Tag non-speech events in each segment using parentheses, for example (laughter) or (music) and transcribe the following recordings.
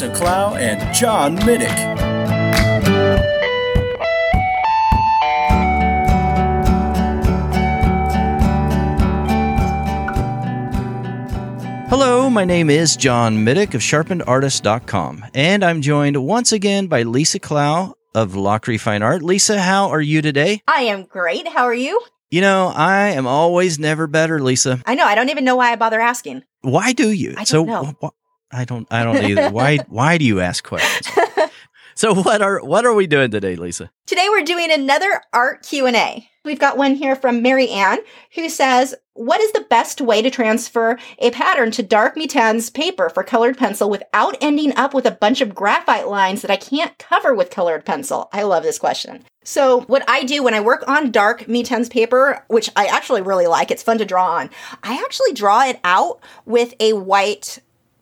Lisa Clough and John Middick. Hello, my name is John Middick of sharpenedartist.com, and I'm joined once again by Lisa Clough of Lachri Fine Art. Lisa, how are you today? I am great. How are you? You know, I am always never better, Lisa. I know. I don't even know why I bother asking. Why do you? I don't so know. I don't I don't either. (laughs) why why do you ask questions? so what are what are we doing today, Lisa? Today we're doing another art Q&A. We've got one here from Mary Ann who says, "What is the best way to transfer a pattern to dark Mi-Teintes paper for colored pencil without ending up with a bunch of graphite lines that I can't cover with colored pencil?" I love this question. So, what I do when I work on dark Mi-Teintes paper, which I actually really like, it's fun to draw on. I actually draw it out with a white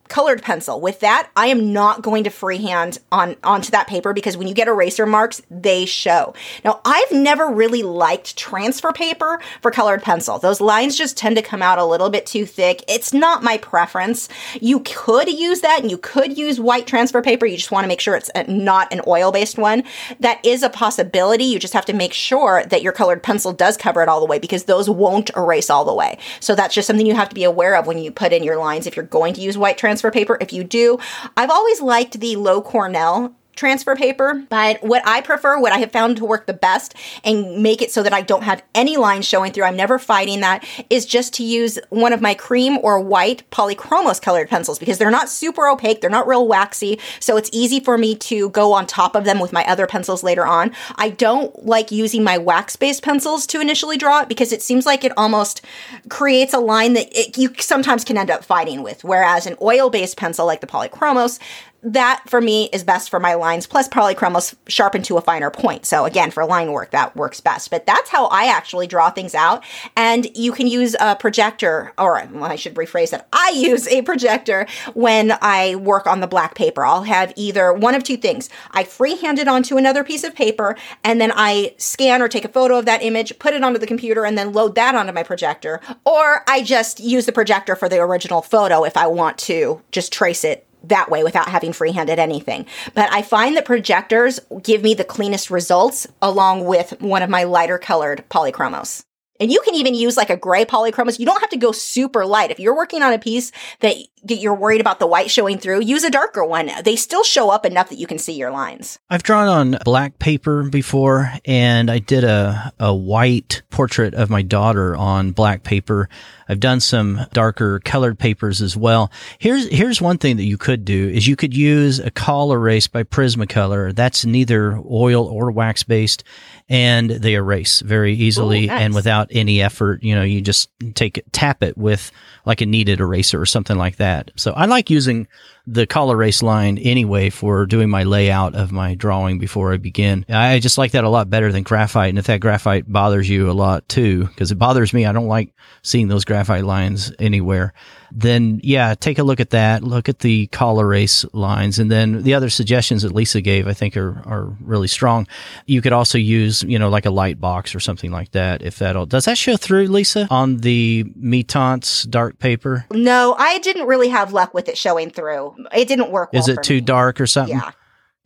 colored pencil. With that, I am not going to freehand on onto that paper because when you get eraser marks, they show. Now, I've never really liked transfer paper for colored pencil. Those lines just tend to come out a little bit too thick. It's not my preference. You could use that and you could use white transfer paper. You just want to make sure it's not an oil-based one. That is a possibility. You just have to make sure that your colored pencil does cover it all the way because those won't erase all the way. So that's just something you have to be aware of when you put in your lines if you're going to use white transfer paper. If you do, I've always liked the Loew-Cornell transfer paper, but what I prefer, what I have found to work the best and make it so that I don't have any lines showing through, I'm never fighting that, is just to use one of my cream or white polychromos colored pencils because they're not super opaque, they're not real waxy, so it's easy for me to go on top of them with my other pencils later on. I don't like using my wax based pencils to initially draw it because it seems like it almost creates a line that it, you sometimes can end up fighting with, whereas an oil based pencil like the polychromos, that for me is best for my lines plus polychromos sharpened to a finer point. So again for line work that works best. But that's how i actually draw things out. And you can use a projector or well, i should rephrase that i use a projector when i work on the black paper. I'll have either one of two things. I freehand it onto another piece of paper and then i scan or take a photo of that image put it onto the computer and then load that onto my projector. Or i just use the projector for the original photo if i want to just trace it that way without having freehanded anything. But I find that projectors give me the cleanest results along with one of my lighter colored polychromos. And you can even use like a gray polychromos. You don't have to go super light. If you're working on a piece that, that you're worried about the white showing through, use a darker one. They still show up enough that you can see your lines. I've drawn on black paper before, and I did a, a white portrait of my daughter on black paper. I've done some darker colored papers as well. Here's here's one thing that you could do is you could use a Col-Erase by Prismacolor. That's neither oil or wax based, and they erase very easily Ooh, nice. and without any effort. You know, you just take it, tap it with like a kneaded eraser or something like that. So I like using the Col-Erase line anyway for doing my layout of my drawing before I begin. I just like that a lot better than graphite. And if that graphite bothers you a lot too, because it bothers me, I don't like seeing those graphite lines anywhere. Then yeah, take a look at that. Look at the Col-Erase lines, and then the other suggestions that Lisa gave, I think are are really strong. You could also use you know like a light box or something like that. If that'll does that show through Lisa on the Mi-Teintes dark paper? No, I didn't really have luck with it showing through. It didn't work. Is well it too me. dark or something? Yeah.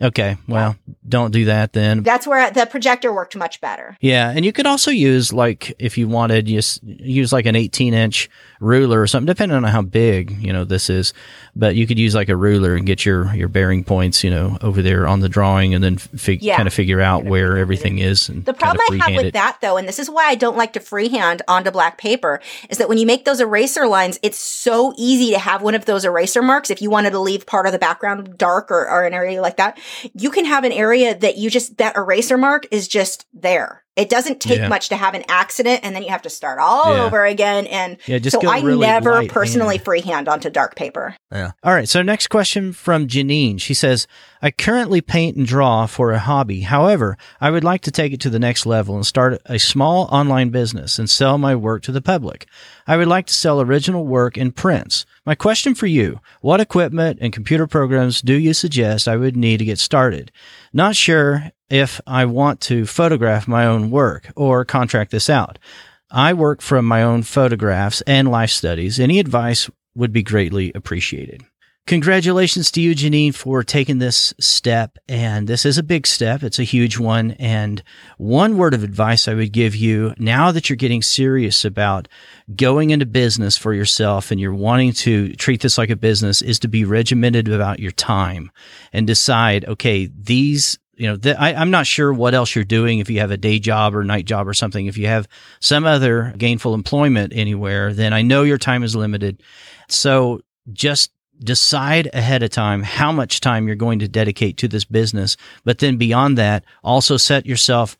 Okay, well, don't do that then. That's where the projector worked much better. Yeah, and you could also use like if you wanted, just use like an 18 inch ruler or something, depending on how big you know this is. But you could use like a ruler and get your your bearing points, you know, over there on the drawing, and then fig- Yeah. kind of figure out where everything is. And The problem kind I have with it. that, though, and this is why I don't like to freehand onto black paper, is that when you make those eraser lines, it's so easy to have one of those eraser marks if you wanted to leave part of the background dark or, or an area like that. You can have an area that you just, that eraser mark is just there. It doesn't take Yeah. much to have an accident and then you have to start all Yeah. over again. And Yeah, just so I really never personally hand. freehand onto dark paper. Yeah. All right. So next question from Janine. She says, I currently paint and draw for a hobby. However, I would like to take it to the next level and start a small online business and sell my work to the public. I would like to sell original work in prints. My question for you, what equipment and computer programs do you suggest I would need to get started? Not sure if I want to photograph my own work or contract this out. I work from my own photographs and life studies. Any advice would be greatly appreciated. Congratulations to you, Janine, for taking this step. And this is a big step. It's a huge one. And one word of advice I would give you now that you're getting serious about going into business for yourself and you're wanting to treat this like a business is to be regimented about your time and decide, okay, these you know, th- I, I'm not sure what else you're doing if you have a day job or night job or something. If you have some other gainful employment anywhere, then I know your time is limited. So just decide ahead of time how much time you're going to dedicate to this business. But then beyond that, also set yourself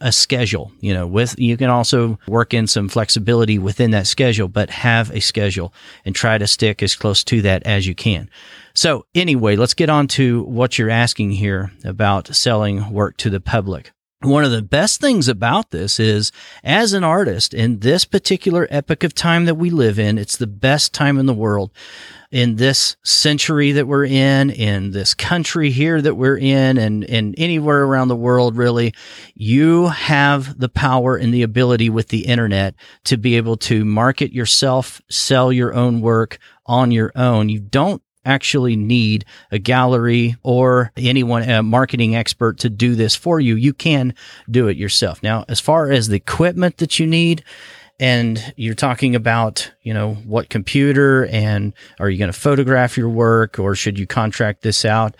a, schedule, you know, with, you can also work in some flexibility within that schedule, but have a schedule and try to stick as close to that as you can. So anyway, let's get on to what you're asking here about selling work to the public. One of the best things about this is as an artist in this particular epoch of time that we live in, it's the best time in the world in this century that we're in, in this country here that we're in, and, and anywhere around the world, really, you have the power and the ability with the internet to be able to market yourself, sell your own work on your own. You don't actually need a gallery or anyone, a marketing expert to do this for you. You can do it yourself. Now, as far as the equipment that you need, and you're talking about, you know, what computer and are you going to photograph your work or should you contract this out?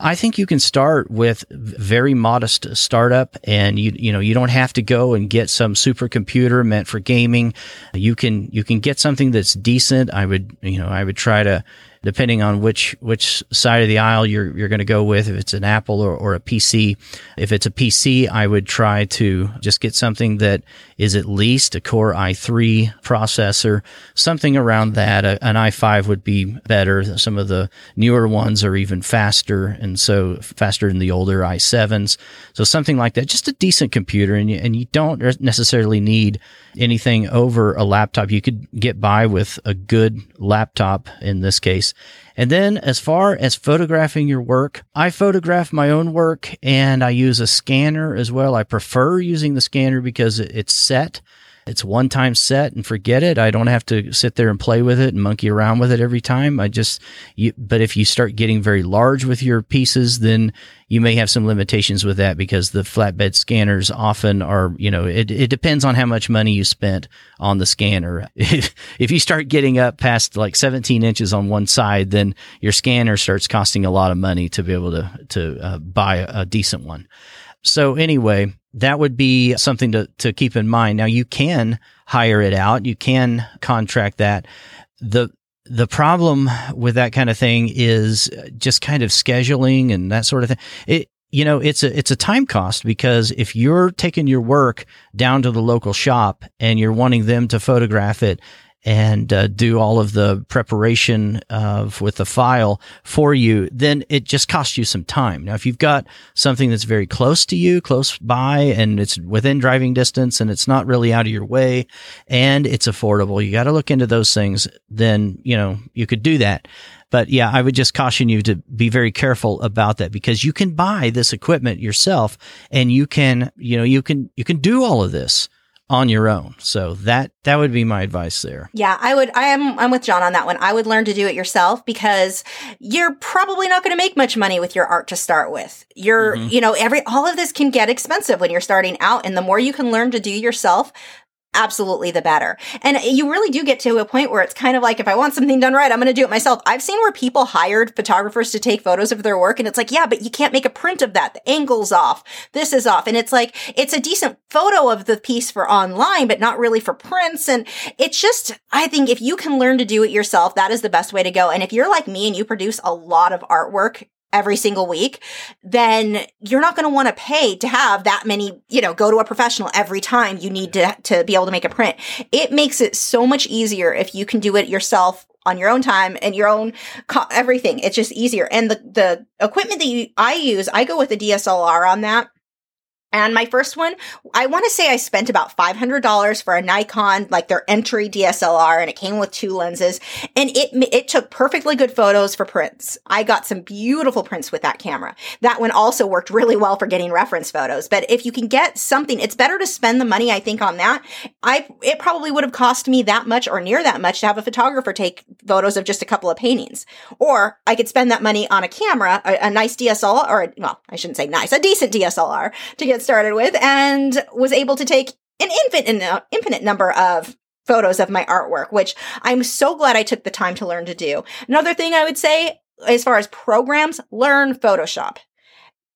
I think you can start with very modest startup and you you know you don't have to go and get some supercomputer meant for gaming. You can you can get something that's decent. I would you know I would try to depending on which which side of the aisle you're you're going to go with if it's an Apple or, or a PC. If it's a PC, I would try to just get something that is at least a Core i3 processor, something around that. An i5 would be better. Some of the newer ones are even faster, and so faster than the older i7s. So something like that, just a decent computer, and you, and you don't necessarily need anything over a laptop. You could get by with a good laptop in this case. And then as far as photographing your work, I photograph my own work and I use a scanner as well. I prefer using the scanner because it's set. It's one time set and forget it. I don't have to sit there and play with it and monkey around with it every time. I just, you, but if you start getting very large with your pieces, then you may have some limitations with that because the flatbed scanners often are, you know, it, it depends on how much money you spent on the scanner. If, (laughs) if you start getting up past like 17 inches on one side, then your scanner starts costing a lot of money to be able to, to uh, buy a, a decent one. So anyway, that would be something to, to keep in mind. Now you can hire it out. You can contract that. The, the problem with that kind of thing is just kind of scheduling and that sort of thing. It, you know, it's a, it's a time cost because if you're taking your work down to the local shop and you're wanting them to photograph it and uh, do all of the preparation of with the file for you, then it just costs you some time. Now, if you've got something that's very close to you, close by, and it's within driving distance, and it's not really out of your way, and it's affordable, you got to look into those things. Then you know you could do that. But yeah, I would just caution you to be very careful about that because you can buy this equipment yourself, and you can you know you can you can do all of this on your own. So that that would be my advice there. Yeah, I would I am I'm with John on that one. I would learn to do it yourself because you're probably not going to make much money with your art to start with. You're, mm-hmm. you know, every all of this can get expensive when you're starting out and the more you can learn to do yourself, absolutely the better. And you really do get to a point where it's kind of like if I want something done right, I'm going to do it myself. I've seen where people hired photographers to take photos of their work and it's like, yeah, but you can't make a print of that. The angle's off. This is off. And it's like it's a decent photo of the piece for online, but not really for prints and it's just I think if you can learn to do it yourself, that is the best way to go. And if you're like me and you produce a lot of artwork every single week, then you're not going to want to pay to have that many, you know, go to a professional every time you need to, to be able to make a print. It makes it so much easier if you can do it yourself on your own time and your own co- everything. It's just easier. And the, the equipment that you, I use, I go with a DSLR on that. And my first one, I want to say I spent about $500 for a Nikon, like their entry DSLR, and it came with two lenses. And it, it took perfectly good photos for prints. I got some beautiful prints with that camera. That one also worked really well for getting reference photos. But if you can get something, it's better to spend the money, I think, on that. I, it probably would have cost me that much or near that much to have a photographer take photos of just a couple of paintings. Or I could spend that money on a camera, a, a nice DSLR, or, well, I shouldn't say nice, a decent DSLR to get started with and was able to take an infinite, uh, infinite number of photos of my artwork, which I'm so glad I took the time to learn to do. Another thing I would say, as far as programs, learn Photoshop.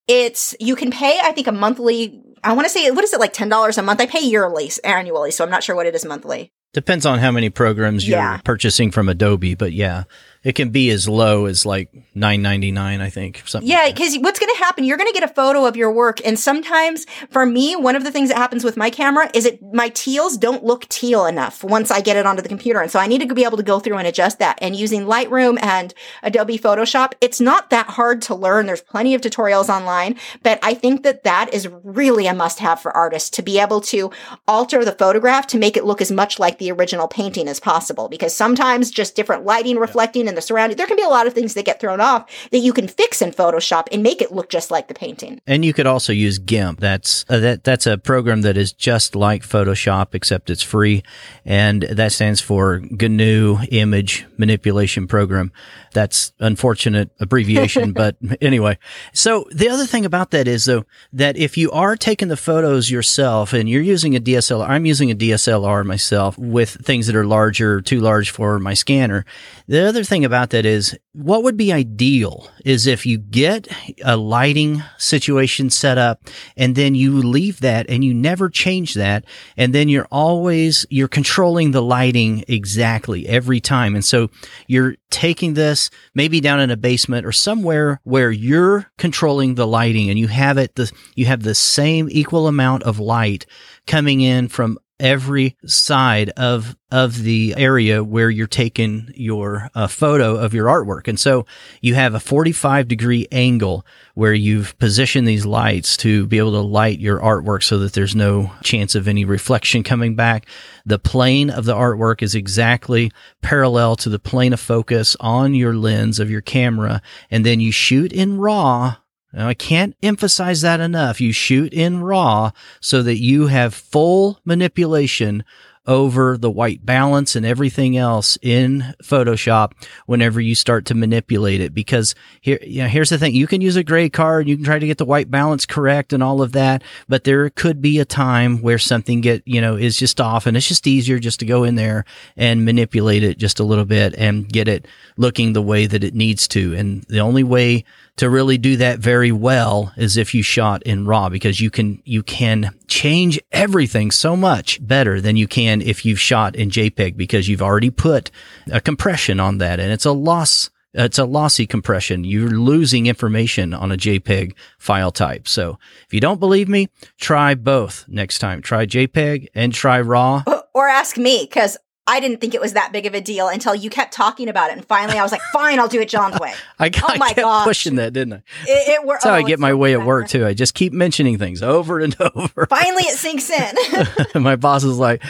It's, you can pay, I think, a monthly, I want to say, what is it, like $10 a month? I pay yearly, annually, so I'm not sure what it is monthly. Depends on how many programs you're Yeah. purchasing from Adobe, but yeah, it can be as low as like nine ninety nine. I think something. Yeah, like because what's going to happen? You're going to get a photo of your work, and sometimes, for me, one of the things that happens with my camera is it my teals don't look teal enough once I get it onto the computer, and so I need to be able to go through and adjust that. And using Lightroom and Adobe Photoshop, it's not that hard to learn. There's plenty of tutorials online, but I think that that is really a must-have for artists to be able to alter the photograph to make it look as much like the original painting as possible. Because sometimes just different lighting reflecting and the surrounding, there can be a lot of things that get thrown off that you can fix in Photoshop and make it look just like the painting. And you could also use GIMP. That's uh, that that's a program that is just like Photoshop except it's free and that stands for GNU Image Manipulation Program. That's unfortunate abbreviation, (laughs) but anyway. So the other thing about that is though that if you are taking the photos yourself and you're using a DSLR, I'm using a DSLR myself with things that are larger, too large for my scanner. The other thing about that is what would be ideal is if you get a lighting situation set up and then you leave that and you never change that. And then you're always, you're controlling the lighting exactly every time. And so you're taking this maybe down in a basement or somewhere where you're controlling the lighting and you have it, the, you have the same equal amount of light coming in from every side of of the area where you're taking your uh, photo of your artwork. And so you have a 45 degree angle where you've positioned these lights to be able to light your artwork so that there's no chance of any reflection coming back. The plane of the artwork is exactly parallel to the plane of focus on your lens of your camera and then you shoot in raw now, I can't emphasize that enough. You shoot in raw so that you have full manipulation over the white balance and everything else in Photoshop whenever you start to manipulate it. Because here, you know, here's the thing. You can use a gray card. You can try to get the white balance correct and all of that. But there could be a time where something get, you know, is just off and it's just easier just to go in there and manipulate it just a little bit and get it looking the way that it needs to. And the only way to really do that very well is if you shot in raw because you can you can change everything so much better than you can if you've shot in JPEG because you've already put a compression on that and it's a loss it's a lossy compression. You're losing information on a JPEG file type. So if you don't believe me, try both next time. Try JPEG and try RAW. Or ask me, because I didn't think it was that big of a deal until you kept talking about it. And finally, I was like, fine, I'll do it John's way. (laughs) I, Oh I my kept gosh. pushing that, didn't I? It, it That's how oh, I get my way at work too. I just keep mentioning things over and (laughs) over. Finally, it sinks in. (laughs) my boss is like,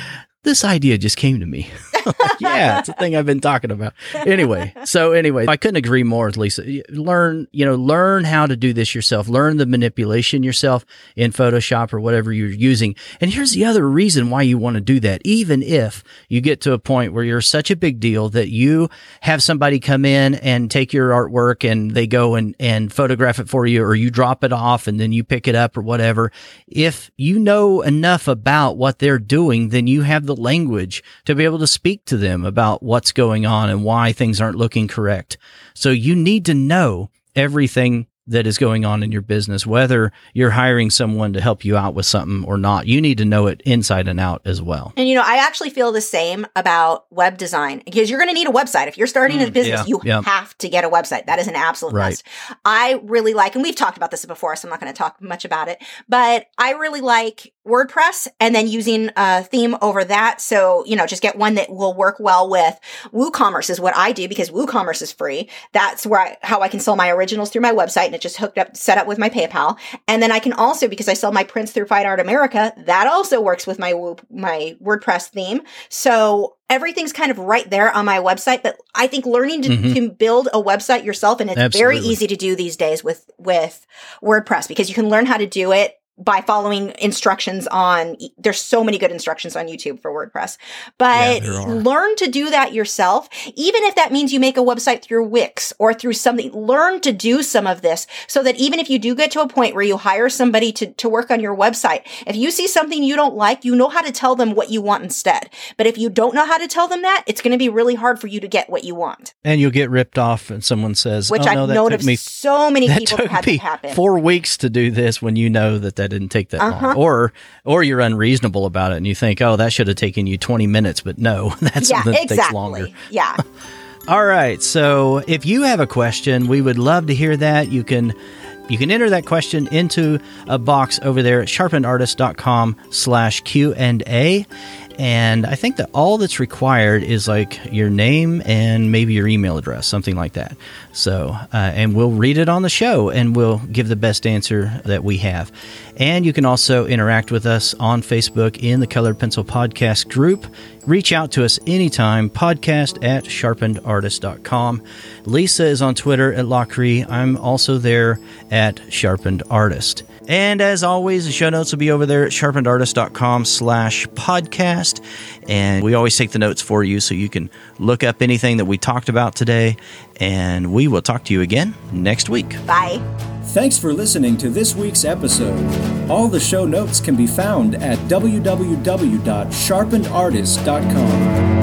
this idea just came to me. (laughs) yeah, it's a thing I've been talking about. Anyway, so anyway, I couldn't agree more with Lisa. Learn, you know, learn how to do this yourself. Learn the manipulation yourself in Photoshop or whatever you're using. And here's the other reason why you want to do that. Even if you get to a point where you're such a big deal that you have somebody come in and take your artwork and they go and, and photograph it for you or you drop it off and then you pick it up or whatever. If you know enough about what they're doing, then you have the language to be able to speak to them about what's going on and why things aren't looking correct. So you need to know everything that is going on in your business, whether you're hiring someone to help you out with something or not. You need to know it inside and out as well. And you know, I actually feel the same about web design because you're going to need a website. If you're starting a mm, business, yeah, you yeah. have to get a website. That is an absolute Right. must. I really like, and we've talked about this before, so I'm not going to talk much about it, but I really like WordPress and then using a theme over that. So, you know, just get one that will work well with WooCommerce is what I do because WooCommerce is free. That's where I, how I can sell my originals through my website and it just hooked up, set up with my PayPal. And then I can also, because I sell my prints through Fine Art America, that also works with my, my WordPress theme. So everything's kind of right there on my website, but I think learning to, Mhm. to build a website yourself, and it's very easy to do these days with, with WordPress because you can learn how to do it by following instructions on there's so many good instructions on YouTube for WordPress. But are. learn to do that yourself, even if that means you make a website through Wix or through something. Learn to do some of this so that even if you do get to a point where you hire somebody to, to work on your website, if you see something you don't like, you know how to tell them what you want instead. But if you don't know how to tell them that, it's going to be really hard for you to get what you want, And you'll get ripped off, and someone says, which "Oh I've no, took me so many that people took that had me happen. four weeks to do this." When you know that that didn't take that Uh-huh. long, or or you're unreasonable about it, and you think, "Oh, that should have taken you 20 minutes," but no, (laughs) that's yeah, that takes exactly. longer. Yeah. (laughs) All right. So if you have a question, we would love to hear that. You can you can enter that question into a box over there at sharpenedartist.com slash Q and A. And I think that all that's required is like your name and maybe your email address, something like that. So, uh, and we'll read it on the show and we'll give the best answer that we have. And you can also interact with us on Facebook in the Colored Pencil Podcast group. Reach out to us anytime, podcast at sharpenedartist.com. Lisa is on Twitter at Lachri. I'm also there at Sharpened Artist. And as always, the show notes will be over there at sharpenedartist.com slash podcast. And we always take the notes for you so you can look up anything that we talked about today. And we will talk to you again next week. Bye. Thanks for listening to this week's episode. All the show notes can be found at www.sharpenedartist.com.